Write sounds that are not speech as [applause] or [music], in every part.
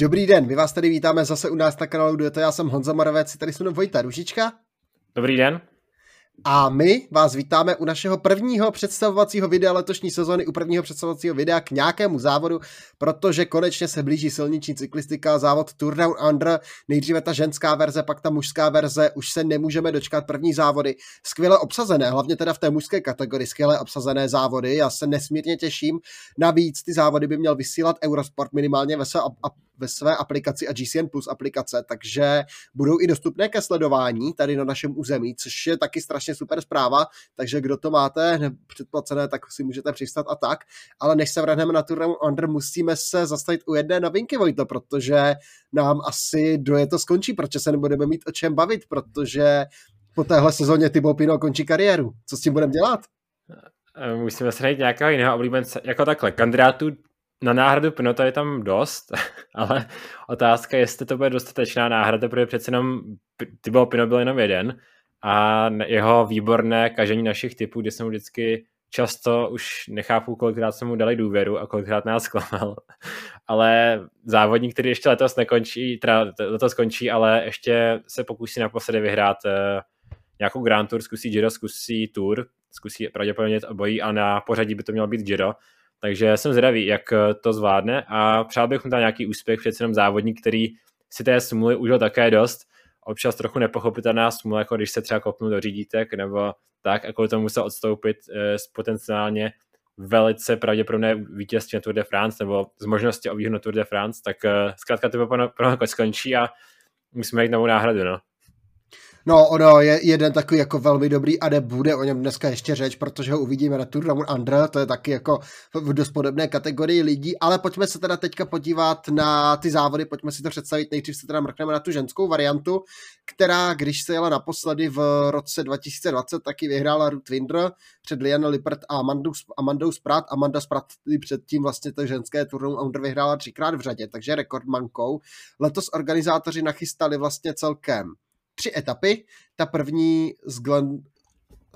Dobrý den, my vás tady vítáme zase u nás na kanálu Dueto, já jsem Honza Moravec, tady jsem Vojta Ružička. Dobrý den. A my vás vítáme u našeho prvního představovacího videa letošní sezóny, u prvního představovacího videa k nějakému závodu, protože konečně se blíží silniční cyklistika, závod Tour Down Under, nejdříve ta ženská verze, pak ta mužská verze, už se nemůžeme dočkat první závody. Skvěle obsazené, hlavně teda v té mužské kategorii, skvěle obsazené závody, já se nesmírně těším. Navíc ty závody by měl vysílat Eurosport minimálně ve své, ve své aplikaci a GCN Plus aplikace, takže budou i dostupné ke sledování tady na našem území, což je taky strašně super zpráva, takže kdo to máte předplacené, tak si můžete přistat a tak. Ale než se vrhneme na Tour Under, musíme se zastavit u jedné novinky, Vojto, protože nám asi doje to skončí, protože se nebudeme mít o čem bavit, protože po téhle sezóně Thibaut Pino končí kariéru. Co s tím budeme dělat? Musíme se najít nějakého jiného oblíbence. Jako takhle, kandidátů na náhradu Pinota je tam dost, [laughs] ale otázka je, jestli to bude dostatečná náhrada, protože přece jenom Thibaut Pinot byl jenom jeden a jeho výborné kažení našich typů, kde jsem mu vždycky často už nechápu, kolikrát jsme mu dali důvěru a kolikrát nás zklamal. [laughs] ale závodník, který ještě letos nekončí, teda letos končí, ale ještě se pokusí naposledy vyhrát uh, nějakou Grand Tour, zkusí Giro, zkusí Tour, zkusí pravděpodobně obojí a na pořadí by to mělo být Giro. Takže jsem zvědavý, jak to zvládne a přál bych mu tam nějaký úspěch, přece jenom závodník, který si té smůly užil také dost občas trochu nepochopitelná smůla, jako když se třeba kopnu do řídítek nebo tak a kvůli tomu musel odstoupit z eh, potenciálně velice pravděpodobné vítězství na Tour de France nebo z možnosti o výhnu Tour de France, tak uh, zkrátka to pro skončí a musíme jít novou náhradu. No. No, ono je jeden takový jako velmi dobrý a bude o něm dneska ještě řeč, protože ho uvidíme na Tour Down Under, to je taky jako v dost podobné kategorii lidí, ale pojďme se teda teďka podívat na ty závody, pojďme si to představit, nejdřív se teda mrkneme na tu ženskou variantu, která, když se jela naposledy v roce 2020, taky vyhrála Ruth Winder před Liana Lippert a Amandou, Amandou Sprat. Amanda Sprat předtím vlastně to ženské Tour Down Under vyhrála třikrát v řadě, takže rekordmankou. Letos organizátoři nachystali vlastně celkem tři etapy. Ta první z, Glen,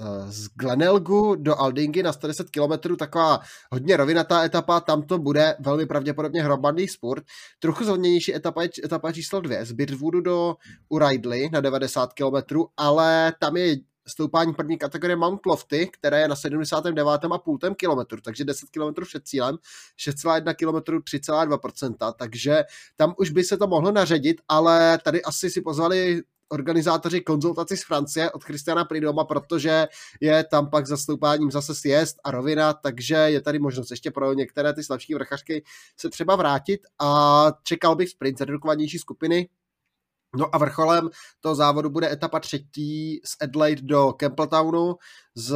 eh, z Glenelgu do Aldingy na 110 km, taková hodně rovinatá etapa, tam to bude velmi pravděpodobně hromadný sport. Trochu zhodnější etapa je etapa číslo dvě, z Birchwoodu do Uridley na 90 km, ale tam je stoupání první kategorie Mount Lofty, které je na 79,5 km, takže 10 km před cílem, 6,1 km 3,2%, takže tam už by se to mohlo naředit, ale tady asi si pozvali organizátoři konzultaci z Francie od Christiana Pridoma, protože je tam pak zastoupáním zase sjezd a rovina, takže je tady možnost ještě pro některé ty slabší vrchařky se třeba vrátit a čekal bych sprint zredukovanější skupiny, No a vrcholem toho závodu bude etapa třetí z Adelaide do Campbelltownu z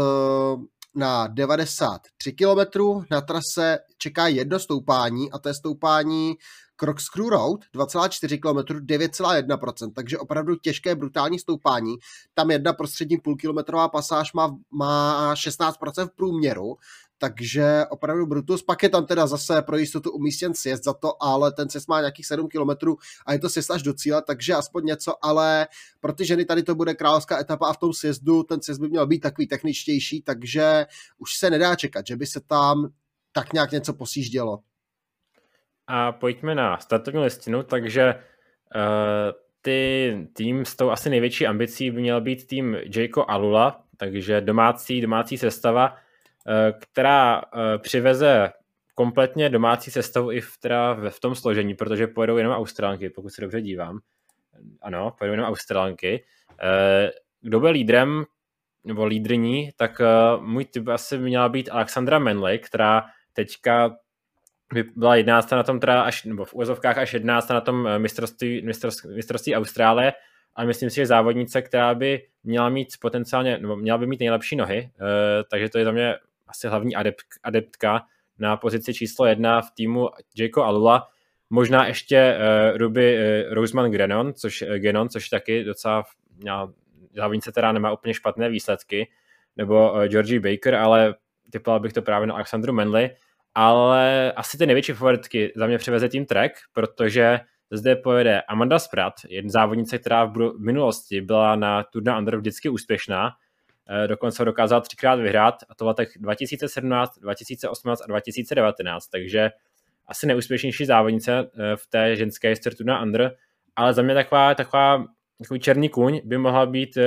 na 93 km. Na trase čeká jedno stoupání a to je stoupání Corkscrew Road 2,4 km 9,1%, takže opravdu těžké brutální stoupání. Tam jedna prostřední půlkilometrová pasáž má, má 16% v průměru, takže opravdu Brutus. Pak je tam teda zase pro jistotu umístěn sjezd za to, ale ten sjezd má nějakých 7 km a je to sjezd až do cíle, takže aspoň něco, ale pro ty ženy tady to bude královská etapa a v tom sjezdu ten sjezd by měl být takový techničtější, takže už se nedá čekat, že by se tam tak nějak něco posíždělo. A pojďme na startovní listinu, takže uh, ty tým s tou asi největší ambicí by měl být tým Jayko Alula, takže domácí, domácí sestava, uh, která uh, přiveze kompletně domácí sestavu i v, teda v tom složení, protože pojedou jenom Austrálky, pokud se dobře dívám. Ano, pojedou jenom Austrálky. Kdo byl lídrem, nebo lídrní, tak můj typ asi měla být Alexandra Menley, která teďka byla 11 na tom teda až, nebo v úvozovkách až 11 na tom eh, mistrovství, mistrovství, mistrovství Austrálie, ale myslím si, že závodnice, která by měla mít potenciálně, nebo měla by mít nejlepší nohy, uh, takže to je za mě asi hlavní adept, adeptka na pozici číslo jedna v týmu Jayko Alula, možná ještě uh, Ruby Roseman Grenon, což, Genon, což taky docela měla, závodnice teda nemá úplně špatné výsledky, nebo Georgie Baker, ale typoval bych to právě na Alexandru Menley, ale asi ty největší favoritky za mě přiveze tým Trek, protože zde pojede Amanda Sprat, jedna závodnice, která v, minulosti byla na Tour de Under vždycky úspěšná, eh, dokonce dokázala třikrát vyhrát, a to v letech 2017, 2018 a 2019, takže asi neúspěšnější závodnice v té ženské historii na Under, ale za mě taková, taková takový černý kůň by mohla být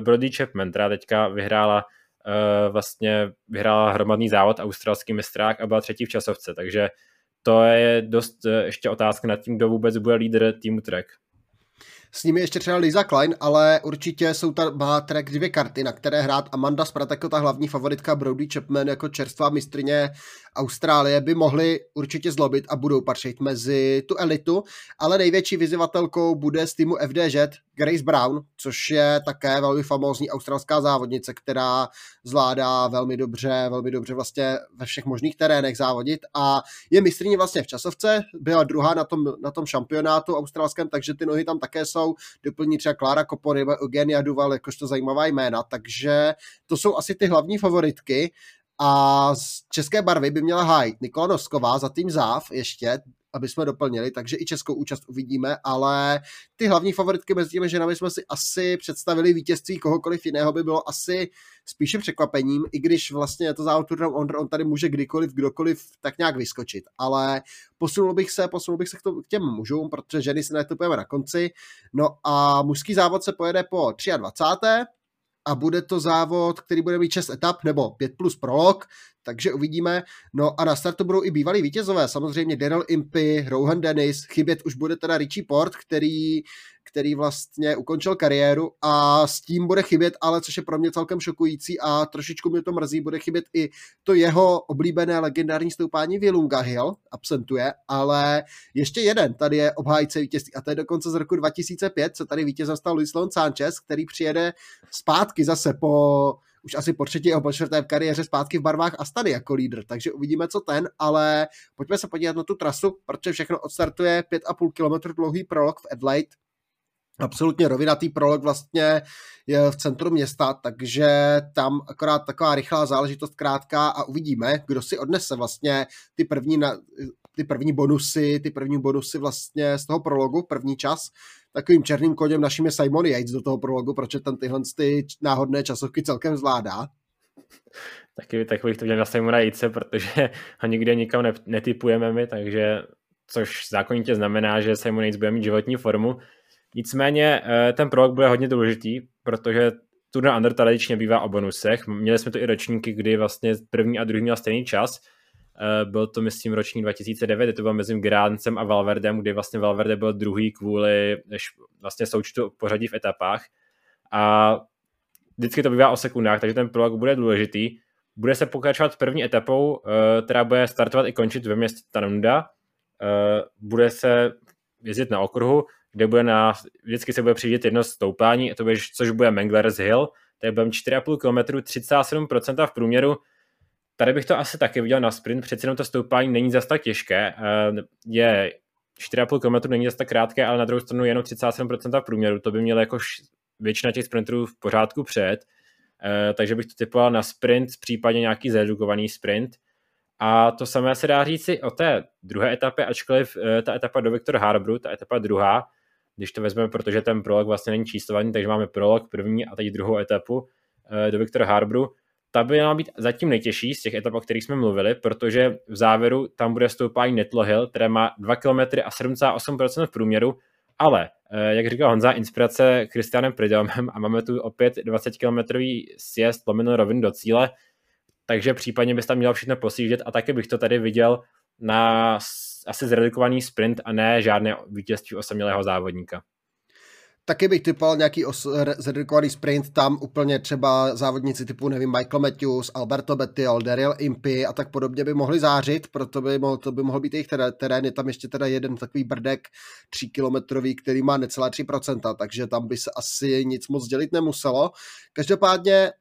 Brody Chapman, která teďka vyhrála vlastně vyhrála hromadný závod australský mistrák a byla třetí v časovce, takže to je dost ještě otázka nad tím, kdo vůbec bude lídr týmu Trek. S nimi ještě třeba Lisa Klein, ale určitě jsou tam má track dvě karty, na které hrát Amanda Sprat jako ta hlavní favoritka, Brody Chapman jako čerstvá mistrině Austrálie by mohli určitě zlobit a budou patřit mezi tu elitu, ale největší vyzývatelkou bude z týmu FDŽ Grace Brown, což je také velmi famózní australská závodnice, která zvládá velmi dobře, velmi dobře vlastně ve všech možných terénech závodit. A je mistrně vlastně v časovce, byla druhá na tom, na tom šampionátu australském, takže ty nohy tam také jsou, doplní třeba Klára Kopory, Eugenia Duval, jakožto zajímavá jména, takže to jsou asi ty hlavní favoritky. A z české barvy by měla hájit Nikola Nosková za tým záv ještě, aby jsme doplnili, takže i českou účast uvidíme, ale ty hlavní favoritky mezi těmi ženami jsme si asi představili vítězství kohokoliv jiného by bylo asi spíše překvapením, i když vlastně je to závod on, on tady může kdykoliv, kdokoliv tak nějak vyskočit, ale posunul bych se, posunul bych se k, to, k těm mužům, protože ženy si netupujeme na konci, no a mužský závod se pojede po 23 a bude to závod, který bude mít 6 etap nebo 5 plus prolog, takže uvidíme. No a na startu budou i bývalí vítězové, samozřejmě Daryl Impy, Rohan Dennis, chybět už bude teda Richie Port, který který vlastně ukončil kariéru a s tím bude chybět, ale což je pro mě celkem šokující a trošičku mě to mrzí, bude chybět i to jeho oblíbené legendární stoupání Vilunga Hill, absentuje, ale ještě jeden tady je obhájce vítězství a to je dokonce z roku 2005, co tady vítězem stal Luis Leon Sanchez, který přijede zpátky zase po už asi po třetí a po čtvrté v kariéře zpátky v barvách Astany jako lídr, takže uvidíme, co ten, ale pojďme se podívat na tu trasu, protože všechno odstartuje 5,5 km dlouhý prolog v Adelaide, absolutně rovinatý prolog vlastně je v centru města, takže tam akorát taková rychlá záležitost krátká a uvidíme, kdo si odnese vlastně ty první, na, ty první bonusy, ty první bonusy vlastně z toho prologu, první čas. Takovým černým koněm naším je Simon Yates do toho prologu, protože ten tyhle ty náhodné časovky celkem zvládá. Taky tak bych to měl na Simona Yatese, protože [laughs] ho nikde nikam netypujeme my, takže což zákonitě znamená, že Simon Yates bude mít životní formu, Nicméně eh, ten prolog bude hodně důležitý, protože Tour Under tradičně bývá o bonusech. Měli jsme to i ročníky, kdy vlastně první a druhý měl stejný čas. Eh, byl to, myslím, ročník 2009, to bylo mezi Gráncem a Valverdem, kdy vlastně Valverde byl druhý kvůli vlastně součtu pořadí v etapách. A vždycky to bývá o sekundách, takže ten prolog bude důležitý. Bude se pokračovat první etapou, eh, která bude startovat i končit ve městě Tanunda. Bude se jezdit na okruhu kde bude na, vždycky se bude přijít jedno stoupání, to bude, což bude Mangler's Hill, je budeme 4,5 km, 37% v průměru. Tady bych to asi taky viděl na sprint, přeci jenom to stoupání není zase tak těžké, eh, je 4,5 km není zase tak krátké, ale na druhou stranu jenom 37% v průměru, to by mělo jako většina těch sprinterů v pořádku před, eh, takže bych to typoval na sprint, případně nějaký zredukovaný sprint. A to samé se dá říci o té druhé etapě, ačkoliv eh, ta etapa do Victor Harbru, ta etapa druhá, když to vezmeme, protože ten prolog vlastně není číslovaný, takže máme prolog první a teď druhou etapu do Viktora Harbru. Ta by měla být zatím nejtěžší z těch etap, o kterých jsme mluvili, protože v závěru tam bude stoupání Netlo Hill, které má 2 km a 7,8% v průměru, ale, eh, jak říkal Honza, inspirace Kristianem Pridomem a máme tu opět 20 km sjezd lomeno rovin do cíle, takže případně bys tam měl všechno posíždět a taky bych to tady viděl na asi zredukovaný sprint a ne žádné vítězství osamělého závodníka. Taky bych typoval nějaký os- zredukovaný sprint, tam úplně třeba závodníci typu, nevím, Michael Matthews, Alberto Bettiol, Daryl Impy a tak podobně by mohli zářit, proto by mohl, to by mohl být jejich terén. Je tam ještě teda jeden takový brdek 3 kilometrový, který má necelé 3%, takže tam by se asi nic moc dělit nemuselo. Každopádně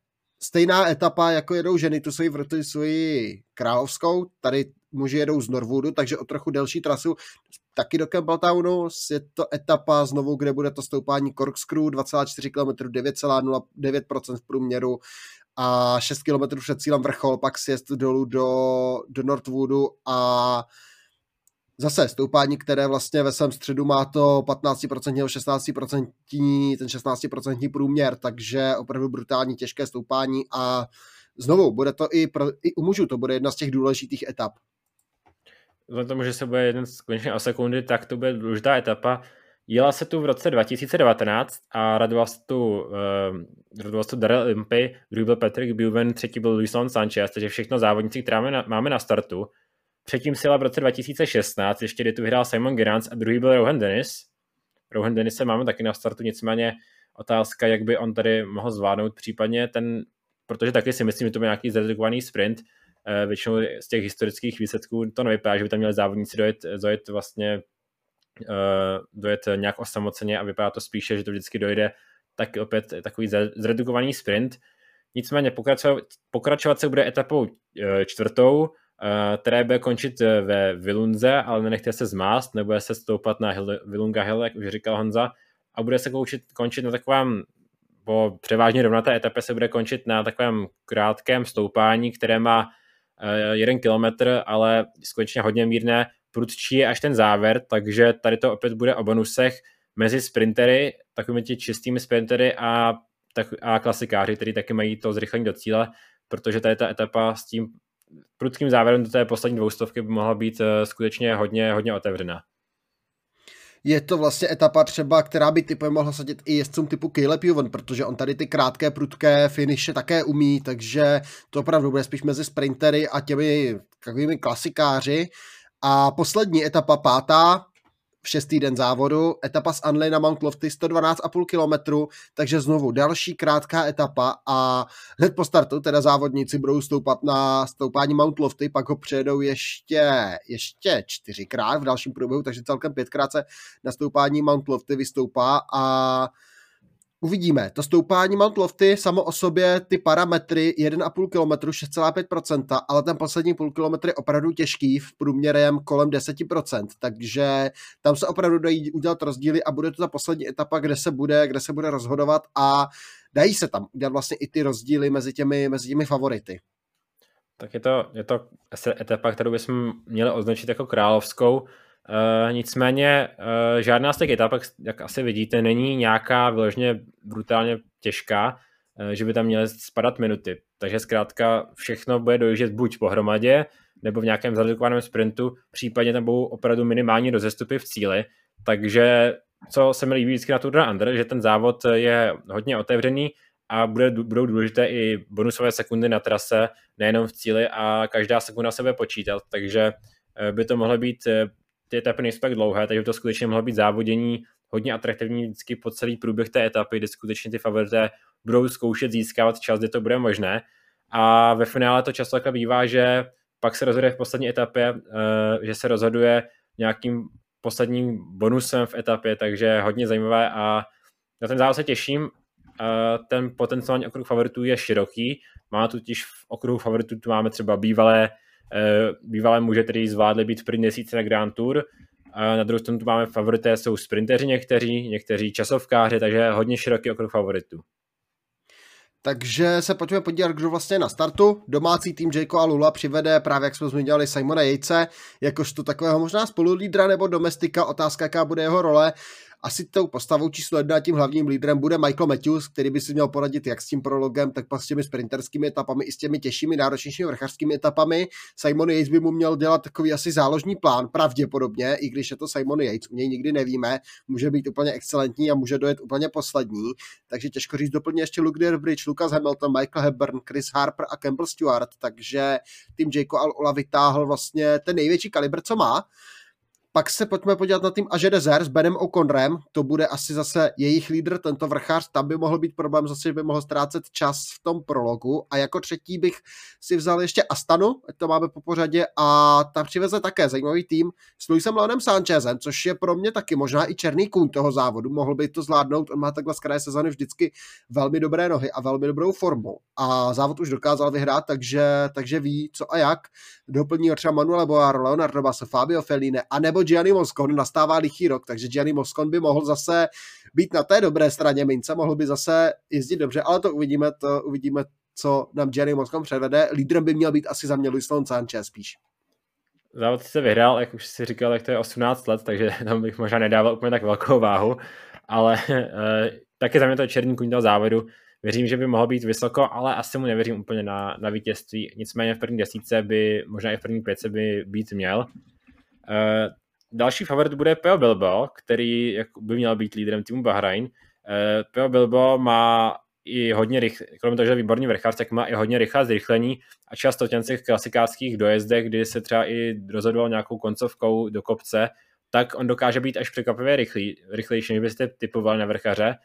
stejná etapa, jako jedou ženy, tu svoji, tu svoji královskou, tady muži jedou z Norwoodu, takže o trochu delší trasu, taky do Campbelltownu, je to etapa znovu, kde bude to stoupání Corkscrew, 2,4 km, 9,09% v průměru a 6 km před cílem vrchol, pak sjezd dolů do, do Northwoodu a zase stoupání, které vlastně ve svém středu má to 15% nebo 16% ten 16% průměr, takže opravdu brutálně těžké stoupání a znovu, bude to i, pro, i u mužů, to bude jedna z těch důležitých etap. Vzhledem tomu, že se bude jeden konečně o sekundy, tak to bude důležitá etapa. Jela se tu v roce 2019 a radoval se tu, uh, radoval se tu Daryl Impey, druhý byl Patrick Buven, třetí byl Luis Sanchez, takže všechno závodníci, které máme na, máme na startu. Předtím si jela v roce 2016, ještě kdy tu vyhrál Simon Gerrans a druhý byl Rohan Dennis. Rohan Dennis se máme taky na startu, nicméně otázka, jak by on tady mohl zvládnout případně ten, protože taky si myslím, že to byl nějaký zredukovaný sprint, většinou z těch historických výsledků to nevypadá, že by tam měli závodníci dojet, dojet vlastně eh, dojet nějak osamoceně a vypadá to spíše, že to vždycky dojde tak opět takový zredukovaný sprint. Nicméně pokračovat, pokračovat se bude etapou eh, čtvrtou, která bude končit ve Vilunze, ale nenechte se zmást, nebude se stoupat na Hill, Vilunga Hill, jak už říkal Honza, a bude se končit, končit na takovém po převážně rovnaté etapě se bude končit na takovém krátkém stoupání, které má eh, jeden kilometr, ale skutečně hodně mírné, prudčí je až ten závěr, takže tady to opět bude o bonusech mezi sprintery, takovými ti čistými sprintery a, tak, a klasikáři, kteří taky mají to zrychlení do cíle, protože tady ta etapa s tím prudkým závěrem do té poslední dvoustovky by mohla být eh, skutečně hodně, hodně otevřená je to vlastně etapa třeba, která by typem mohla sadit i jezdcům typu Caleb Juven, protože on tady ty krátké, prudké finiše také umí, takže to opravdu bude spíš mezi sprintery a těmi takovými klasikáři. A poslední etapa, pátá, šestý den závodu, etapa z Anley na Mount Lofty 112,5 km, takže znovu další krátká etapa a hned po startu teda závodníci budou stoupat na stoupání Mount Lofty, pak ho přejedou ještě, ještě čtyřikrát v dalším průběhu, takže celkem pětkrát se na stoupání Mount Lofty vystoupá a Uvidíme. To stoupání Mount Lofty samo o sobě, ty parametry 1,5 km, 6,5%, ale ten poslední půl kilometr je opravdu těžký, v průměrem kolem 10%, takže tam se opravdu dají udělat rozdíly a bude to ta poslední etapa, kde se bude, kde se bude rozhodovat a dají se tam udělat vlastně i ty rozdíly mezi těmi, mezi těmi favority. Tak je to, je to etapa, kterou bychom měli označit jako královskou, Uh, nicméně uh, žádná z těch etap, jak asi vidíte, není nějaká vyloženě brutálně těžká, uh, že by tam měly spadat minuty. Takže zkrátka všechno bude dojíždět buď pohromadě, nebo v nějakém zredukovaném sprintu, případně tam budou opravdu minimální rozestupy v cíli. Takže co se mi líbí vždycky na Tour de Under, že ten závod je hodně otevřený a bude, budou důležité i bonusové sekundy na trase, nejenom v cíli a každá sekunda se bude počítat, takže by to mohlo být ty etapy nejsou tak dlouhé, takže to skutečně mohlo být závodění hodně atraktivní vždycky po celý průběh té etapy, kdy skutečně ty favorité budou zkoušet získávat čas, kdy to bude možné. A ve finále to často takhle bývá, že pak se rozhoduje v poslední etapě, eh, že se rozhoduje nějakým posledním bonusem v etapě, takže hodně zajímavé a na ten závod se těším. Eh, ten potenciální okruh favoritů je široký. Má totiž v okruhu favoritů tu máme třeba bývalé bývalé muže, který zvládli být v desíce na Grand Tour. Na druhou stranu tu máme favorité, jsou sprinteři někteří, někteří časovkáři, takže hodně široký okruh favoritů. Takže se pojďme podívat, kdo vlastně na startu. Domácí tým Jayko a Lula přivede právě, jak jsme zmiňovali, Simona Jejce, jakožto takového možná spolulídra nebo domestika. Otázka, jaká bude jeho role asi tou postavou číslo jedna tím hlavním lídrem bude Michael Matthews, který by si měl poradit jak s tím prologem, tak pak s těmi sprinterskými etapami i s těmi těžšími, náročnějšími vrchařskými etapami. Simon Yates by mu měl dělat takový asi záložní plán, pravděpodobně, i když je to Simon Yates, u něj nikdy nevíme, může být úplně excelentní a může dojet úplně poslední, takže těžko říct doplně ještě Luke Derbridge, Lucas Hamilton, Michael Hepburn, Chris Harper a Campbell Stewart, takže tým Jayko Al vytáhl vlastně ten největší kalibr, co má. Pak se pojďme podívat na tým Aže Dezer s Benem O'Connorem, to bude asi zase jejich lídr, tento vrchář, tam by mohl být problém zase, že by mohl ztrácet čas v tom prologu. A jako třetí bych si vzal ještě Astanu, to máme po pořadě a tam přiveze také zajímavý tým s Luisem Leonem Sanchezem, což je pro mě taky možná i černý kůň toho závodu, mohl by to zvládnout, on má takhle z kraje sezóny vždycky velmi dobré nohy a velmi dobrou formu. A závod už dokázal vyhrát, takže, takže ví co a jak, doplní třeba Manuel Boar, Leonardo Basso, Fabio Feline, anebo Gianni Moscon, nastává lichý rok, takže Gianni Moscon by mohl zase být na té dobré straně mince, mohl by zase jezdit dobře, ale to uvidíme, to uvidíme, co nám Gianni Moscon předvede. Lídrem by měl být asi za mě Luis Sanchez spíš. Závod se vyhrál, jak už si říkal, tak to je 18 let, takže tam bych možná nedával úplně tak velkou váhu, ale [laughs] e, taky za mě to černý kůň toho závodu. Věřím, že by mohl být vysoko, ale asi mu nevěřím úplně na, na vítězství. Nicméně v první desíce by, možná i v první pětce by být měl. Další favorit bude Peo Bilbo, který by měl být lídrem týmu Bahrain. Peo Bilbo má i hodně rychle, kromě toho, že je výborný vrchář, tak má i hodně rychlé zrychlení a často v těch klasikářských dojezdech, kdy se třeba i rozhodoval nějakou koncovkou do kopce, tak on dokáže být až překvapivě rychlý, rychlejší, než byste typovali na vrchaře.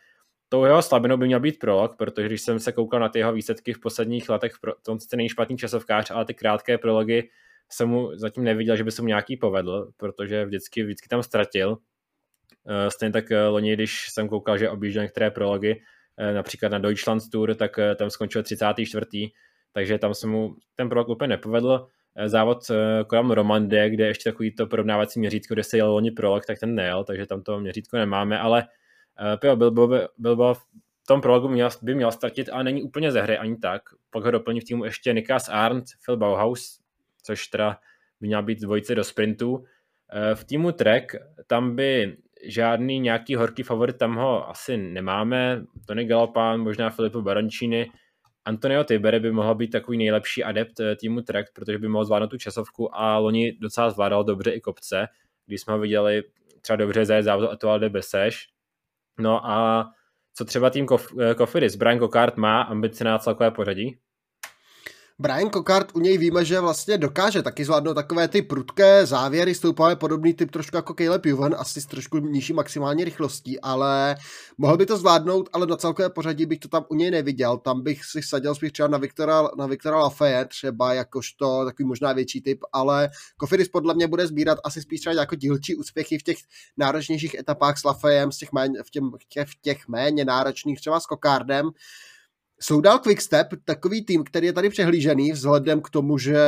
Tou jeho slabinou by měl být prolog, protože když jsem se koukal na ty jeho výsledky v posledních letech, to on není špatný časovkář, ale ty krátké prology jsem mu zatím neviděl, že by se mu nějaký povedl, protože vždycky, vždycky tam ztratil. Eh, stejně tak eh, loni, když jsem koukal, že objížděl některé prology, eh, například na Deutschland Tour, tak tam skončil 34. Takže tam se mu ten prolog úplně nepovedl. Závod kolem Romandie, kde ještě takový to porovnávací měřítko, kde se jel loni prolog, tak ten nejel, takže tam to měřítko nemáme, ale Pio Bilbo, Bilbo v tom prologu měl, by měl startit, ale není úplně ze hry ani tak. Pak ho doplní v týmu ještě Nikas Arndt, Phil Bauhaus, což teda by měla být dvojice do sprintu. Eh, v týmu Trek tam by žádný nějaký horký favorit, tam ho asi nemáme. Tony Galopán, možná Filipo Barončiny. Antonio Tibere by mohl být takový nejlepší adept eh, týmu Trek, protože by mohl zvládnout tu časovku a loni docela zvládal dobře i kopce, když jsme ho viděli třeba dobře zajet závod Etoile de Bessèges. No a co třeba tým Kofidis? Brian Cockart má ambice na celkové pořadí? Brian Cockart, u něj víme, že vlastně dokáže taky zvládnout takové ty prudké závěry, stoupáme podobný typ trošku jako Caleb Juven, asi s trošku nižší maximální rychlostí, ale mohl by to zvládnout, ale na celkové pořadí bych to tam u něj neviděl. Tam bych si sadil spíš třeba na Viktora, na Viktora Lafayette, třeba jakožto takový možná větší typ, ale Kofidis podle mě bude sbírat asi spíš třeba jako dílčí úspěchy v těch náročnějších etapách s Lafayem, v těch méně, v, těm, v těch méně náročných třeba s Kokardem. Soudal Quickstep, takový tým, který je tady přehlížený vzhledem k tomu, že,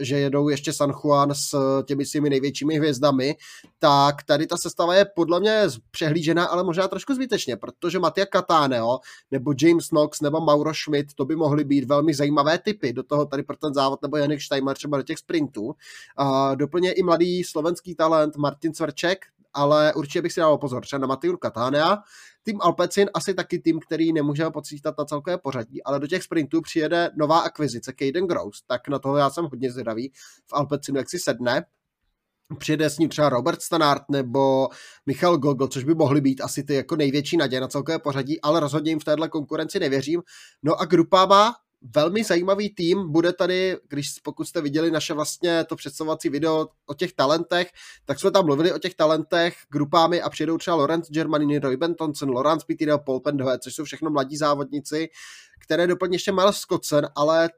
že jedou ještě San Juan s těmi svými největšími hvězdami, tak tady ta sestava je podle mě přehlížená, ale možná trošku zbytečně, protože Matia Catáneo nebo James Knox nebo Mauro Schmidt, to by mohly být velmi zajímavé typy do toho tady pro ten závod, nebo Janik Steimer třeba do těch sprintů. A doplně i mladý slovenský talent Martin Cvrček, ale určitě bych si dal pozor třeba na Matiu Katánea. Tým Alpecin asi taky tým, který nemůžeme pocítat na celkové pořadí, ale do těch sprintů přijede nová akvizice, Caden Gross, tak na toho já jsem hodně zvědavý v Alpecinu, jak si sedne. Přijede s ním třeba Robert Stanart nebo Michal Gogol, což by mohly být asi ty jako největší naděje na celkové pořadí, ale rozhodně jim v téhle konkurenci nevěřím. No a Grupama velmi zajímavý tým. Bude tady, když pokud jste viděli naše vlastně to představovací video o těch talentech, tak jsme tam mluvili o těch talentech grupámi a přijedou třeba Lorenz Germanini, Roy Bentonson, Lorenz Pitino, Paul Pendohe, což jsou všechno mladí závodníci, které doplní ještě Miles Scottsen, ale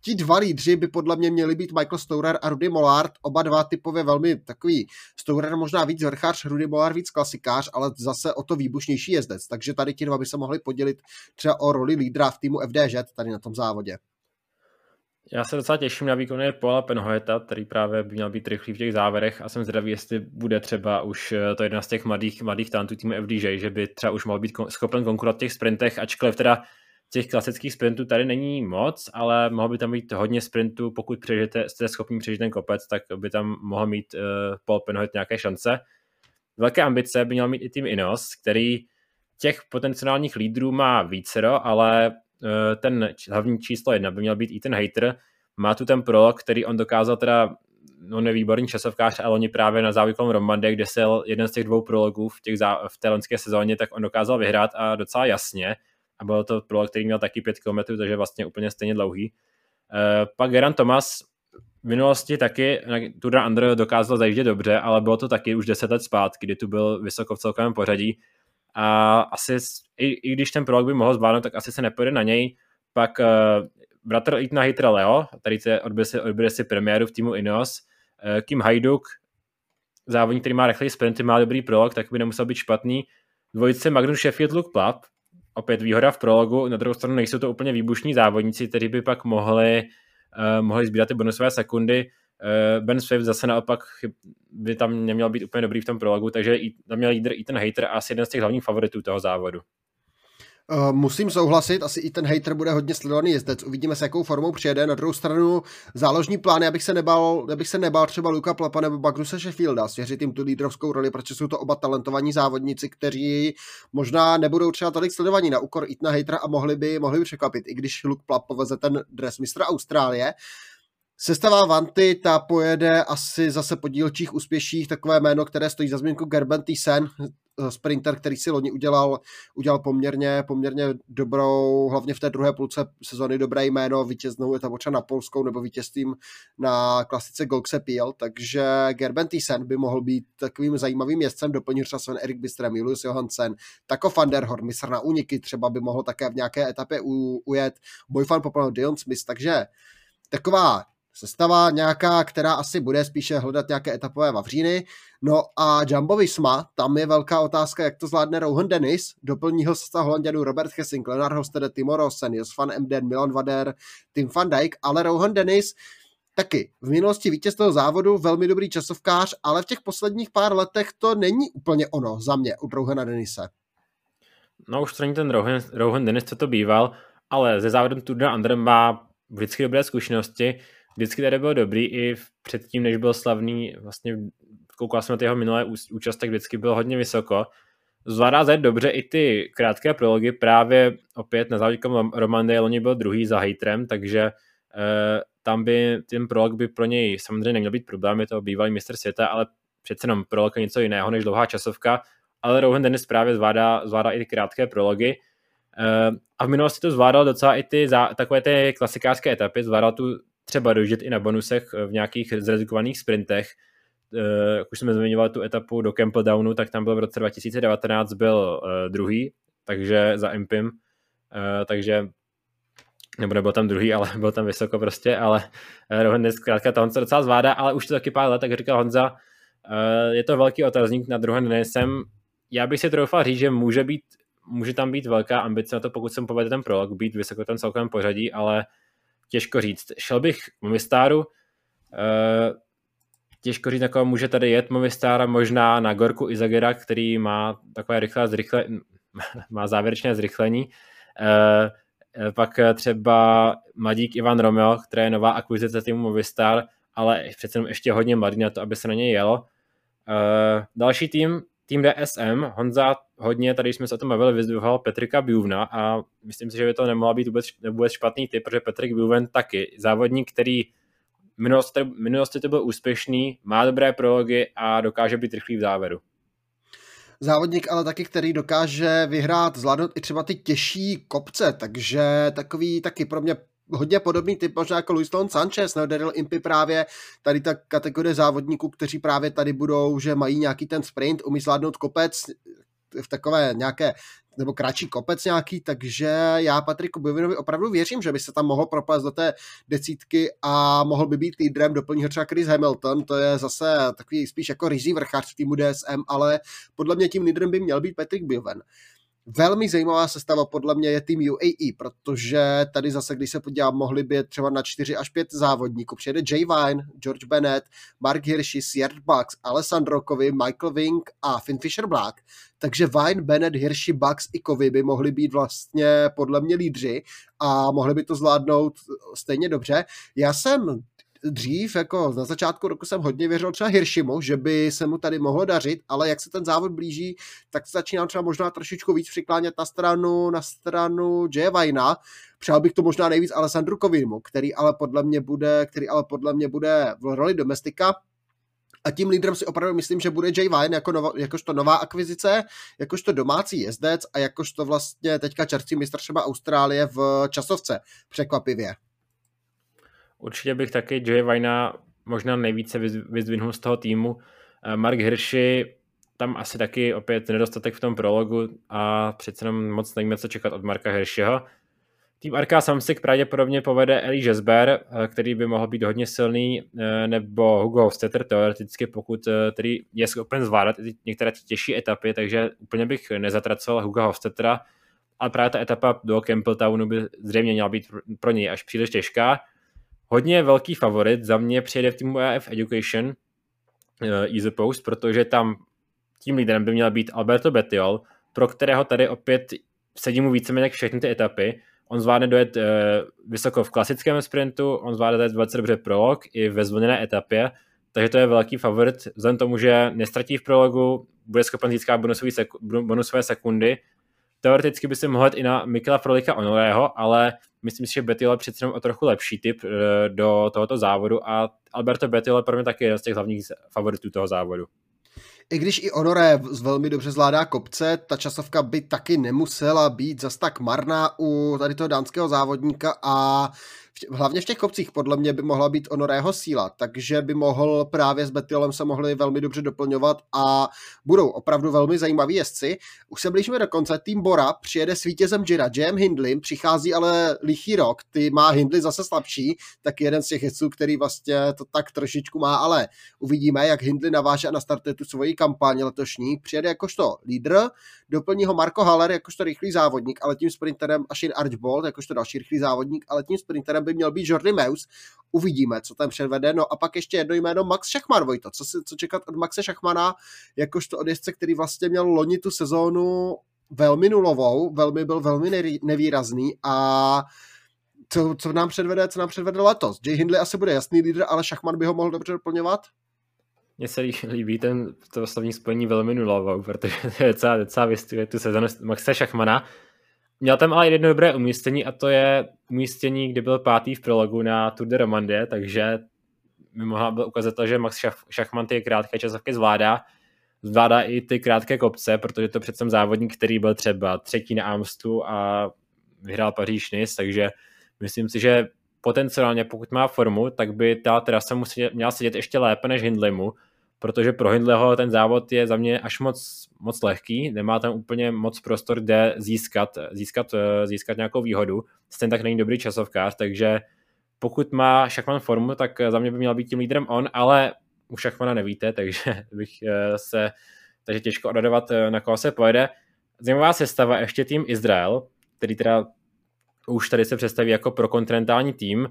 ti dva lídři by podle mě měli být Michael Stourer a Rudy Mollard, oba dva typově velmi takový, Stourer možná víc vrchář, Rudy Mollard víc klasikář, ale zase o to výbušnější jezdec, takže tady ti dva by se mohli podělit třeba o roli lídra v týmu FDŽ tady na tom závodě. Já se docela těším na výkony Paula Penhoeta, který právě by měl být rychlý v těch závěrech a jsem zvědavý, jestli bude třeba už eh, to jedna z těch mladých, mladých talentů týmu FDJ, že by třeba už mohl být schopen konkurovat v těch sprintech, ačkoliv teda těch klasických sprintů tady není moc, ale mohl by tam být hodně sprintů, pokud přežijete, jste schopni přežít ten kopec, tak by tam mohl mít uh, Paul Penhoit nějaké šance. Velké ambice by měl mít i tým Inos, který těch potenciálních lídrů má vícero, ale uh, ten hlavní číslo jedna by měl být i ten hater. Má tu ten prolog, který on dokázal teda no nevýborný časovkář, ale oni právě na závyklom Romandě, kde se jeden z těch dvou prologů v, těch zá, v té loňské sezóně, tak on dokázal vyhrát a docela jasně a bylo to pro, který měl taky 5 km, takže vlastně úplně stejně dlouhý. Uh, pak Geran Thomas v minulosti taky na Tour Andro dokázal zajíždět dobře, ale bylo to taky už 10 let zpátky, kdy tu byl vysoko v celkovém pořadí a asi, i, i když ten prolog by mohl zvládnout, tak asi se nepojde na něj. Pak uh, bratr Itna Hitra Leo, který se odbere si, odbere si premiéru v týmu Ineos, uh, Kim Hajduk, závodník, který má rychlý sprinty, má dobrý prolog, tak by nemusel být špatný. Dvojice Magnus Sheffield Luke Plap, opět výhoda v prologu, na druhou stranu nejsou to úplně výbušní závodníci, kteří by pak mohli, uh, mohli sbírat ty bonusové sekundy. Uh, ben Swift zase naopak by tam neměl být úplně dobrý v tom prologu, takže tam měl lídr i ten hater a asi jeden z těch hlavních favoritů toho závodu. Uh, musím souhlasit, asi i ten hater bude hodně sledovaný jezdec. Uvidíme, s jakou formou přijede. Na druhou stranu záložní plány, abych se nebal, abych se nebal třeba Luka Plapa nebo Magnuse Sheffielda svěřit jim tu lídrovskou roli, protože jsou to oba talentovaní závodníci, kteří možná nebudou třeba tolik sledovaní na úkor Itna Hatera a mohli by, mohli by překvapit, i když Luke Plap poveze ten dres mistra Austrálie. Sestava Vanty, ta pojede asi zase po dílčích úspěších, takové jméno, které stojí za zmínku Gerben Thyssen, sprinter, který si loni udělal, udělal poměrně, poměrně dobrou, hlavně v té druhé půlce sezony dobré jméno, vítěznou etapu třeba na Polskou nebo vítězstvím na klasice Golkse Peel, takže Gerben Thyssen by mohl být takovým zajímavým jezdcem, doplnil třeba Sven Erik Bystrem, Julius Johansen, Tako van der Horn, mistr na úniky třeba by mohl také v nějaké etapě ujet, Boyfan Popol, Dion Smith, takže taková sestava nějaká, která asi bude spíše hledat nějaké etapové vavříny. No a Jumbo Visma, tam je velká otázka, jak to zvládne Rohan Dennis, doplní ho sestava Holanděnů Robert Hessing, Leonard Hostede, Timo Rosen, Jos van Emden, Milan Vader, Tim van Dijk, ale Rohan Dennis taky v minulosti vítěz toho závodu, velmi dobrý časovkář, ale v těch posledních pár letech to není úplně ono za mě u Rohana Denise. No už to není ten Rohan, Rohan Dennis, co to býval, ale ze závodem Tour de Andre má vždycky dobré zkušenosti vždycky tady byl dobrý i předtím, než byl slavný, vlastně koukal jsem na jeho minulé účast, tak vždycky byl hodně vysoko. Zvládá zajet dobře i ty krátké prology, právě opět na závodníkom Romandé loni byl druhý za hejtrem, takže eh, tam by ten prolog by pro něj samozřejmě neměl být problém, je to bývalý mistr světa, ale přece jenom prolog je něco jiného než dlouhá časovka, ale Rohan Dennis právě zvládá, zvládá i ty krátké prology. Eh, a v minulosti to zvládal docela i ty takové ty klasikářské etapy, zvládal tu třeba dojíždět i na bonusech v nějakých zredukovaných sprintech. Eh, jak už jsme zmiňovali tu etapu do Downu, tak tam byl v roce 2019 byl eh, druhý, takže za Impim, eh, takže nebo nebyl tam druhý, [laughs] ale byl tam vysoko prostě, ale Rohan zkrátka to Honza docela zvládá, ale už to taky pár let, tak říkal Honza, je to velký otazník na druhém Denisem. Já bych si troufal říct, že může být může tam být velká ambice na to, pokud se mu povede ten prolog, být vysoko ten celkovém pořadí, ale těžko říct. Šel bych Movistaru, eh, těžko říct, jako může tady jet Movistar možná na Gorku Izagera, který má takové rychlé zrychle, [laughs] má závěrečné zrychlení. Eh, eh, pak třeba mladík Ivan Romeo, která je nová akvizice týmu Movistar, ale přece ještě hodně mladý na to, aby se na něj jelo. Další tým, tým DSM, Honza hodně, tady jsme se o tom bavili, vyzdvihoval Petrika Bjuvna a myslím si, že by to nemohla být vůbec, vůbec špatný typ, protože Petrik Bjuven taky závodník, který minulosti, minulosti to byl úspěšný, má dobré prology a dokáže být rychlý v závěru. Závodník, ale taky, který dokáže vyhrát, zvládnout i třeba ty těžší kopce, takže takový taky pro mě hodně podobný typ, možná jako Luis Leon Sanchez nebo Daryl Impy právě, tady ta kategorie závodníků, kteří právě tady budou, že mají nějaký ten sprint, umí zvládnout kopec v takové nějaké nebo kratší kopec nějaký, takže já Patriku Bovinovi opravdu věřím, že by se tam mohl propast do té desítky a mohl by být lídrem, doplní ho třeba Chris Hamilton, to je zase takový spíš jako rizí v týmu DSM, ale podle mě tím lídrem by měl být Patrick Bilven. Velmi zajímavá sestava podle mě je tým UAE, protože tady zase, když se podívám, mohli by třeba na 4 až 5 závodníků. Přijede Jay Vine, George Bennett, Mark Hirschi, Sierra Bucks, Alessandro Kovy, Michael Wing a Finn Fisher Black. Takže Vine, Bennett, Hirschi, Bucks i Kovy by mohli být vlastně podle mě lídři a mohli by to zvládnout stejně dobře. Já jsem dřív, jako na začátku roku jsem hodně věřil třeba Hirschimu, že by se mu tady mohlo dařit, ale jak se ten závod blíží, tak se začínám třeba možná trošičku víc přiklánět na stranu, na stranu Jay Vajna. Přál bych to možná nejvíc Alessandru Kovimu, který ale podle mě bude, který ale podle mě bude v roli domestika, a tím lídrem si opravdu myslím, že bude Jay Vine jako novo, jakožto nová akvizice, jakožto domácí jezdec a jakožto vlastně teďka čerstvý mistr třeba Austrálie v časovce, překvapivě. Určitě bych taky Joey Vajna možná nejvíce vyzdvihnul z toho týmu. Eh, Mark Hirschi, tam asi taky opět nedostatek v tom prologu a přece jenom moc nevíme, co čekat od Marka Hirschiho. Tým Arka Samsic pravděpodobně povede Eli Jesber, eh, který by mohl být hodně silný, eh, nebo Hugo Hofstetter teoreticky, pokud který je schopen zvládat některé ty těžší etapy, takže úplně bych nezatracoval Hugo Hofstettera, ale právě ta etapa do Campbelltownu by zřejmě měla být pro něj až příliš těžká hodně velký favorit za mě přijede v týmu AF Education uh, Easy Post, protože tam tím líderem by měl být Alberto Bettiol, pro kterého tady opět sedí mu víceméně všechny ty etapy. On zvládne dojet uh, vysoko v klasickém sprintu, on zvládne dojet velice dobře prolog i ve zvoněné etapě, takže to je velký favorit, vzhledem tomu, že nestratí v prologu, bude schopen získat bonusové sekundy teoreticky by se mohl jít i na Mikela Frolika Honorého, ale myslím si, že Bettiol je přece o trochu lepší typ eh, do tohoto závodu a Alberto Bettiol je pro mě taky jeden z těch hlavních favoritů toho závodu. I když i Honoré velmi dobře zvládá kopce, ta časovka by taky nemusela být zas tak marná u tady toho dánského závodníka a hlavně v těch kopcích podle mě by mohla být Honorého síla, takže by mohl právě s Betilem se mohli velmi dobře doplňovat a budou opravdu velmi zajímaví jezdci. Už se blížíme do konce, tým Bora přijede s vítězem Jira, Jam Hindley, přichází ale lichý rok, ty má Hindley zase slabší, tak jeden z těch jezdců, který vlastně to tak trošičku má, ale uvidíme, jak Hindley naváže a nastartuje tu svoji kampaň letošní. Přijede jakožto lídr, doplní ho Marko Haller jakožto rychlý závodník, ale tím sprinterem a Archbold jakožto další rychlý závodník, ale tím sprinterem by měl být Jordi Meus. Uvidíme, co tam předvede. No a pak ještě jedno jméno Max Šachman, Vojto. Co, si, co čekat od Maxe Šachmana, jakožto od jezdce, který vlastně měl loni tu sezónu velmi nulovou, velmi byl velmi nevýrazný a co, co nám předvede, co nám předvede letos. Jay Hindley asi bude jasný lídr, ale Šachman by ho mohl dobře doplňovat? Mně se líbí ten, to slovní spojení velmi nulovou, protože [laughs] to je docela, docela vystuje tu sezonu Maxe Šachmana. Měl tam ale jedno dobré umístění a to je umístění, kdy byl pátý v prologu na Tour de Romandie, takže mi mohla byl ukázat to, že Max Schachmann ty krátké časovky zvládá. Zvládá i ty krátké kopce, protože to přece závodník, který byl třeba třetí na Amstu a vyhrál paříž nice takže myslím si, že potenciálně, pokud má formu, tak by ta trasa musí, měla sedět ještě lépe než Hindleymu, protože pro Hindleho ten závod je za mě až moc, moc lehký, nemá tam úplně moc prostor, kde získat, získat, eh, získat nějakou výhodu. Stejně tak není dobrý časovkář, takže pokud má Šachman formu, tak za mě by měl být tím lídrem on, ale u Šachmana nevíte, [laughs] takže bych eh, se, takže těžko odhadovat, eh, na koho se pojede. Zajímavá sestava, ještě tým Izrael, který teda už tady se představí jako pro kontinentální tým.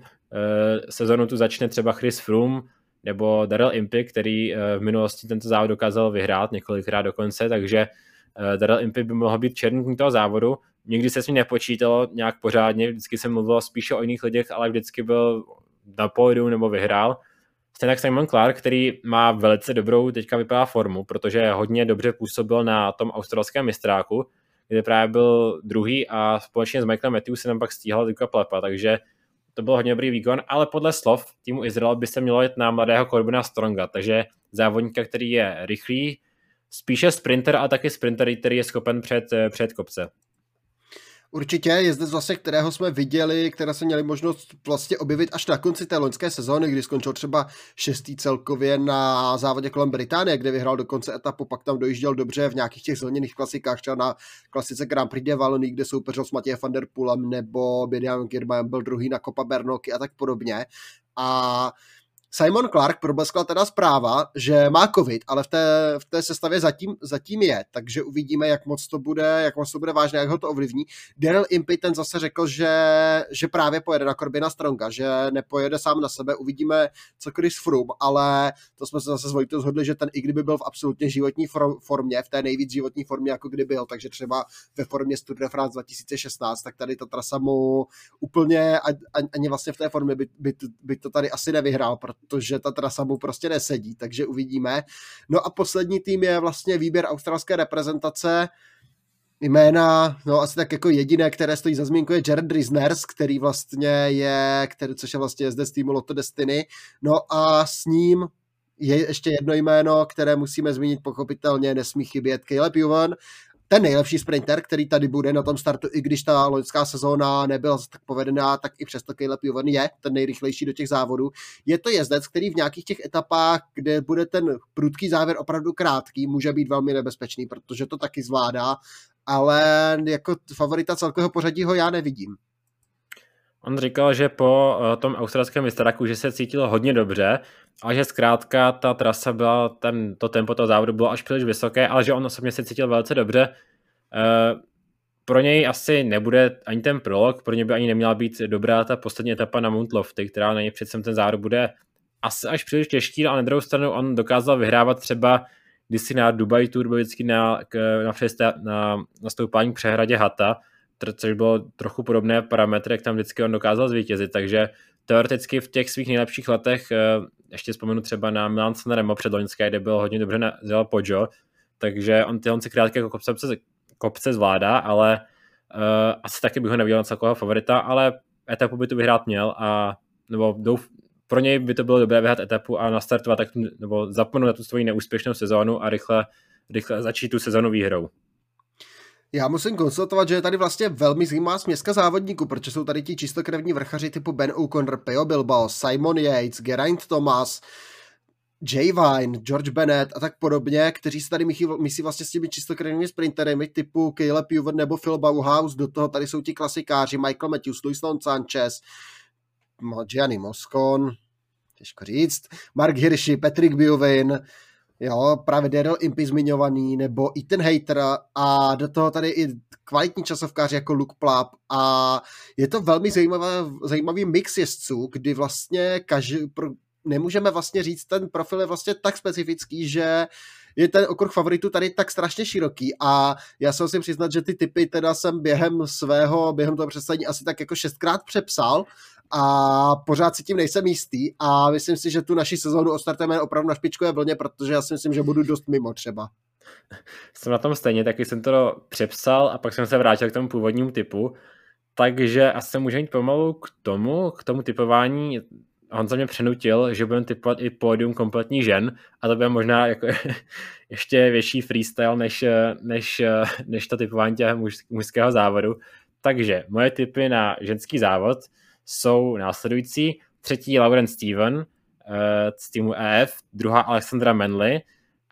Sezonu tu začne třeba Chris Froome, nebo Daryl Impy, který eh, v minulosti tento závod dokázal vyhrát několikrát dokonce, takže eh, Daryl Impy by mohl být černý toho závodu. Nikdy se s ním nepočítalo nějak pořádně, vždycky se mluvilo spíše o jiných lidech, ale vždycky byl na pódiu nebo vyhrál. Stejně tak Simon Clark, který má velice dobrou teďka vypadá formu, protože hodně dobře působil na tom australském mistráku, kde právě byl druhý a společně s Michaelem Matthewsem pak stíhal Duka Plepa, takže to byl hodně dobrý výkon, ale podle slov týmu Izrael by se mělo jít na mladého Corbina Stronga, takže závodníka, který je rychlý, spíše sprinter a taky sprinter, který je schopen před, před kopce. Určitě je zde zase, kterého jsme viděli, které jsme měli možnost vlastně objevit až na konci té loňské sezóny, kdy skončil třeba šestý celkově na závodě kolem Británie, kde vyhrál do konce etapu, pak tam dojížděl dobře v nějakých těch zelených klasikách, třeba na klasice Grand Prix de Wallonie, kde soupeřil s Matějem van der Poolem, nebo Bidian Girmajem byl druhý na Copa Bernoky a tak podobně. A Simon Clark probleskla teda zpráva, že má covid, ale v té, v té sestavě zatím, zatím je, takže uvidíme, jak moc to bude, jak moc to bude vážné, jak ho to ovlivní. Daryl Impey ten zase řekl, že, že právě pojede na Corbina Stronga, že nepojede sám na sebe, uvidíme, co Chris Froome, ale to jsme se zase s Vojtou zhodli, že ten i kdyby byl v absolutně životní formě, v té nejvíc životní formě, jako kdy byl, takže třeba ve formě Tour de France 2016, tak tady ta trasa mu úplně ani vlastně v té formě by, by, by to tady asi nevyhrál, protože ta trasa mu prostě nesedí, takže uvidíme. No a poslední tým je vlastně výběr australské reprezentace, jména, no asi tak jako jediné, které stojí za zmínku je Jared Risners, který vlastně je, který, což je vlastně zde z týmu Lotto Destiny, no a s ním je ještě jedno jméno, které musíme zmínit pochopitelně, nesmí chybět Caleb Juvan, ten nejlepší sprinter, který tady bude na tom startu, i když ta loňská sezóna nebyla tak povedená, tak i přesto Caleb Juven je ten nejrychlejší do těch závodů. Je to jezdec, který v nějakých těch etapách, kde bude ten prudký závěr opravdu krátký, může být velmi nebezpečný, protože to taky zvládá, ale jako favorita celkového pořadí ho já nevidím. On říkal, že po eh, tom australském mistráku, že se cítil hodně dobře a že zkrátka ta trasa byla, ten, to tempo toho závodu bylo až příliš vysoké, ale že on osobně se cítil velice dobře. Eh, pro něj asi nebude ani ten prolog, pro něj by ani neměla být dobrá ta poslední etapa na Mount Lofty, která na něj přece ten závod bude asi až příliš těžký, ale na druhou stranu on dokázal vyhrávat třeba když si na Dubai Tour byl vždycky na, na, na, na nastoupání k přehradě Hata, což bylo trochu podobné parametry, jak tam vždycky on dokázal zvítězit, takže teoreticky v těch svých nejlepších letech, eh, ještě vzpomenu třeba na Milan Sanremo předloňské, kde byl hodně dobře na Zelo Poggio, takže on tyhle krátké kopce, kopce zvládá, ale uh, asi taky bych ho neviděl celkového favorita, ale etapu by to vyhrát měl a nebo douf, pro něj by to bylo dobré vyhrát etapu a nastartovat tak, nebo zapomenout na tu svoji neúspěšnou sezónu a rychle, rychle začít tu sezonu výhrou. Já musím konstatovat, že je tady vlastně velmi zajímavá směska závodníků, protože jsou tady ti čistokrevní vrchaři typu Ben O'Connor, Peo Bilbao, Simon Yates, Geraint Thomas, Jay Vine, George Bennett a tak podobně, kteří se tady myslí, vlastně s těmi čistokrevnými sprintery typu Caleb Ewan nebo Phil Bauhaus, do toho tady jsou ti klasikáři Michael Matthews, Luis Lon Sanchez, Gianni Moscon, těžko říct, Mark Hirschi, Patrick Biovin, jo, právě Daryl Impy zmiňovaný, nebo Ethan Hater a do toho tady i kvalitní časovkáři jako Luke Plap a je to velmi zajímavý, zajímavý mix jezdců, kdy vlastně každý, pro, nemůžeme vlastně říct, ten profil je vlastně tak specifický, že je ten okruh favoritů tady tak strašně široký. A já se musím přiznat, že ty typy teda jsem během svého, během toho představení asi tak jako šestkrát přepsal a pořád si tím nejsem jistý a myslím si, že tu naši sezónu ostartujeme opravdu na špičkové vlně, protože já si myslím, že budu dost mimo třeba. Jsem na tom stejně, taky jsem to přepsal a pak jsem se vrátil k tomu původnímu typu, takže asi můžeme jít pomalu k tomu, k tomu typování. Honza mě přenutil, že budeme typovat i pódium kompletní žen a to bude možná jako [laughs] ještě větší freestyle než, než, než to typování těch muž, mužského závodu. Takže moje typy na ženský závod – jsou následující. Třetí Lauren Steven uh, z týmu EF, druhá Alexandra Manley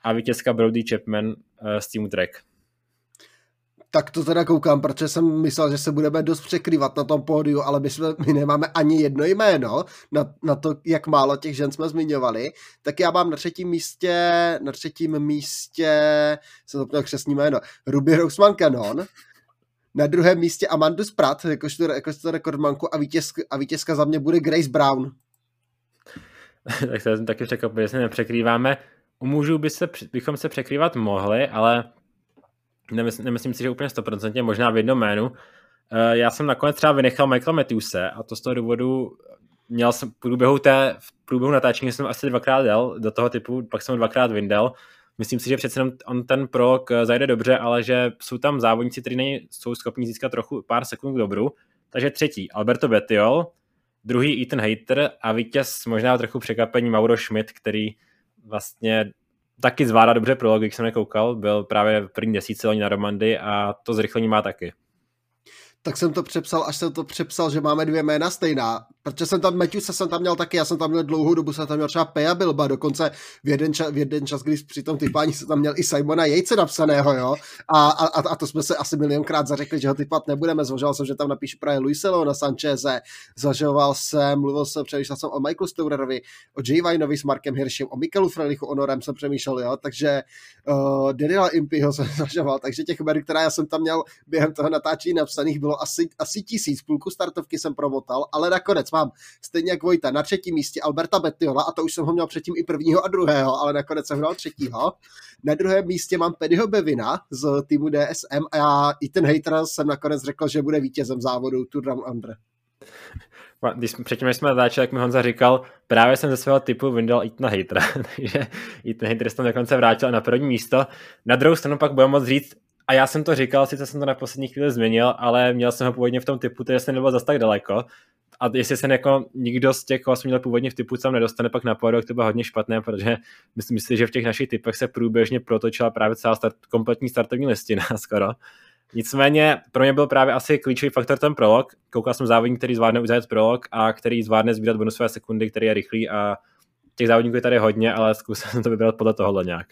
a vítězka Brody Chapman uh, z týmu Trek. Tak to teda koukám, protože jsem myslel, že se budeme dost překrývat na tom pódiu, ale my, jsme, my nemáme ani jedno jméno na, na to, jak málo těch žen jsme zmiňovali. Tak já mám na třetím místě, na třetím místě, jsem zapomněl křesní jméno, Ruby Roseman Cannon, na druhém místě Amandu Sprat, jakožto, jakožto rekordmanku a, vítěz, a vítězka za mě bude Grace Brown. [laughs] tak to jsem taky řekl, že se nepřekrýváme. U mužů by se, bychom se překrývat mohli, ale nemysl, nemyslím si, že úplně stoprocentně, možná v jednom jménu. Eh, já jsem nakonec třeba vynechal Michaela Matthewse a to z toho důvodu měl jsem v průběhu, té, v průběhu natáčení jsem asi dvakrát dal do toho typu, pak jsem dvakrát vyndal Myslím si, že přece on ten prolog eh, zajde dobře, ale že jsou tam závodníci, kteří jsou schopni získat trochu pár sekund k dobru. Takže třetí Alberto Bettiol, druhý Ethan Hater a vítěz možná trochu překvapení Mauro Schmidt, který vlastně taky zvládá dobře prolog, když jsem nekoukal, byl právě v první desíce na Romandy a to zrychlení má taky tak jsem to přepsal, až jsem to přepsal, že máme dvě jména stejná. Protože jsem tam, Matthew se jsem tam měl taky, já jsem tam měl dlouhou dobu, jsem tam měl třeba Peja Bilba, dokonce v jeden, čas, v jeden čas, když při tom typání jsem tam měl i Simona Jejce napsaného, jo. A, a, a, to jsme se asi milionkrát zařekli, že ho typat nebudeme. Zvažoval jsem, že tam napíšu právě Luiselo na Sancheze, zvažoval jsem, mluvil jsem, přemýšlel jsem o Michaelu Stourerovi, o J. Vajnovi s Markem Hirschem, o Mikelu Frelichu Onorem jsem přemýšlel, jo. Takže uh, Daniela Impyho [laughs] jsem zvažoval, takže těch jmen, která já jsem tam měl během toho natáčení napsaných, bylo asi, asi tisíc, půlku startovky jsem promotal, ale nakonec mám stejně jak Vojta na třetím místě Alberta Bettiola a to už jsem ho měl předtím i prvního a druhého, ale nakonec jsem dal třetího. Na druhém místě mám Pedyho Bevina z týmu DSM a já i ten hater jsem nakonec řekl, že bude vítězem závodu Tour Under. Když jsme, předtím, jsme natáčeli, jak mi Honza říkal, právě jsem ze svého typu vyndal na Hatera, [laughs] takže ten Hater se tam dokonce vrátil na první místo. Na druhou stranu pak budeme moct říct, a já jsem to říkal, sice jsem to na poslední chvíli změnil, ale měl jsem ho původně v tom typu, takže jsem nebyl zase tak daleko. A jestli se jako nikdo z těch, koho jsem měl původně v typu, tam nedostane pak na pódium, to bylo hodně špatné, protože myslím si, že v těch našich typech se průběžně protočila právě celá start, kompletní startovní listina [laughs] skoro. Nicméně pro mě byl právě asi klíčový faktor ten prolog. Koukal jsem závodník, který zvládne uzajet prolog a který zvládne sbírat bonusové sekundy, který je rychlý a těch závodníků je tady hodně, ale zkusil jsem to vybrat podle tohohle nějak.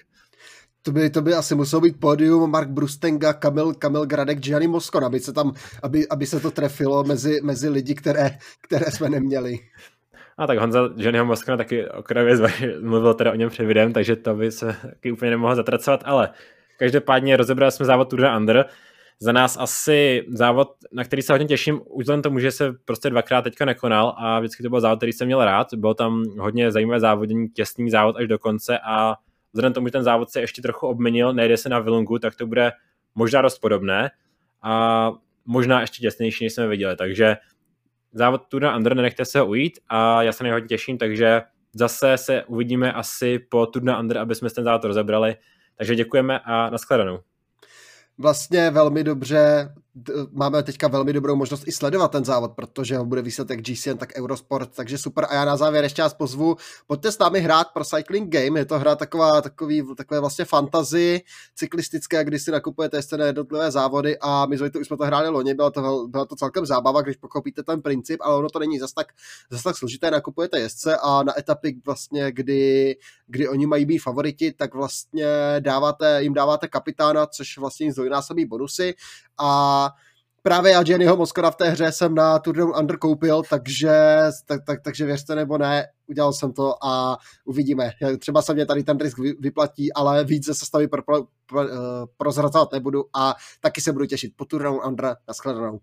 To by, to by asi muselo být pódium Mark Brustenga, Kamil, Kamil Gradek, Gianni Moscon, aby se tam, aby, aby se to trefilo mezi, mezi lidi, které, které jsme neměli. A tak Honza Johnnyho Moskva taky okrajově mluvil teda o něm před videem, takže to by se taky úplně nemohlo zatracovat, ale každopádně rozebrali jsme závod Tour de Under. Za nás asi závod, na který se hodně těším, už vzhledem tomu, že se prostě dvakrát teďka nekonal a vždycky to byl závod, který jsem měl rád. Bylo tam hodně zajímavé závodění, těsný závod až do konce a vzhledem tomu, že ten závod se ještě trochu obměnil, nejde se na Vilungu, tak to bude možná dost podobné a možná ještě těsnější, než jsme viděli. Takže závod Tour de Under, nenechte se ho ujít a já se na hodně těším, takže zase se uvidíme asi po Tour de Under, aby jsme ten závod rozebrali. Takže děkujeme a nashledanou. vlastně velmi dobře máme teďka velmi dobrou možnost i sledovat ten závod, protože ho bude jak GCN, tak Eurosport, takže super. A já na závěr ještě vás pozvu, pojďte s námi hrát pro Cycling Game, je to hra taková, takový, takové vlastně fantazy cyklistické, kdy si nakupujete ještě na jednotlivé závody a my už jsme to hráli loni, byla to, byla to celkem zábava, když pochopíte ten princip, ale ono to není zas tak, zas tak složité, nakupujete jezdce a na etapy vlastně, kdy, kdy oni mají být favoriti, tak vlastně dáváte, jim dáváte kapitána, což vlastně jim zdvojnásobí bonusy a právě já Jennyho Moskora v té hře jsem na Tour Down Under koupil, takže, tak, tak, takže věřte nebo ne, udělal jsem to a uvidíme. Třeba se mě tady ten risk vyplatí, ale víc se stavy pro, pro, pro, prozrazovat nebudu a taky se budu těšit po Tour Down Under. Naschledanou.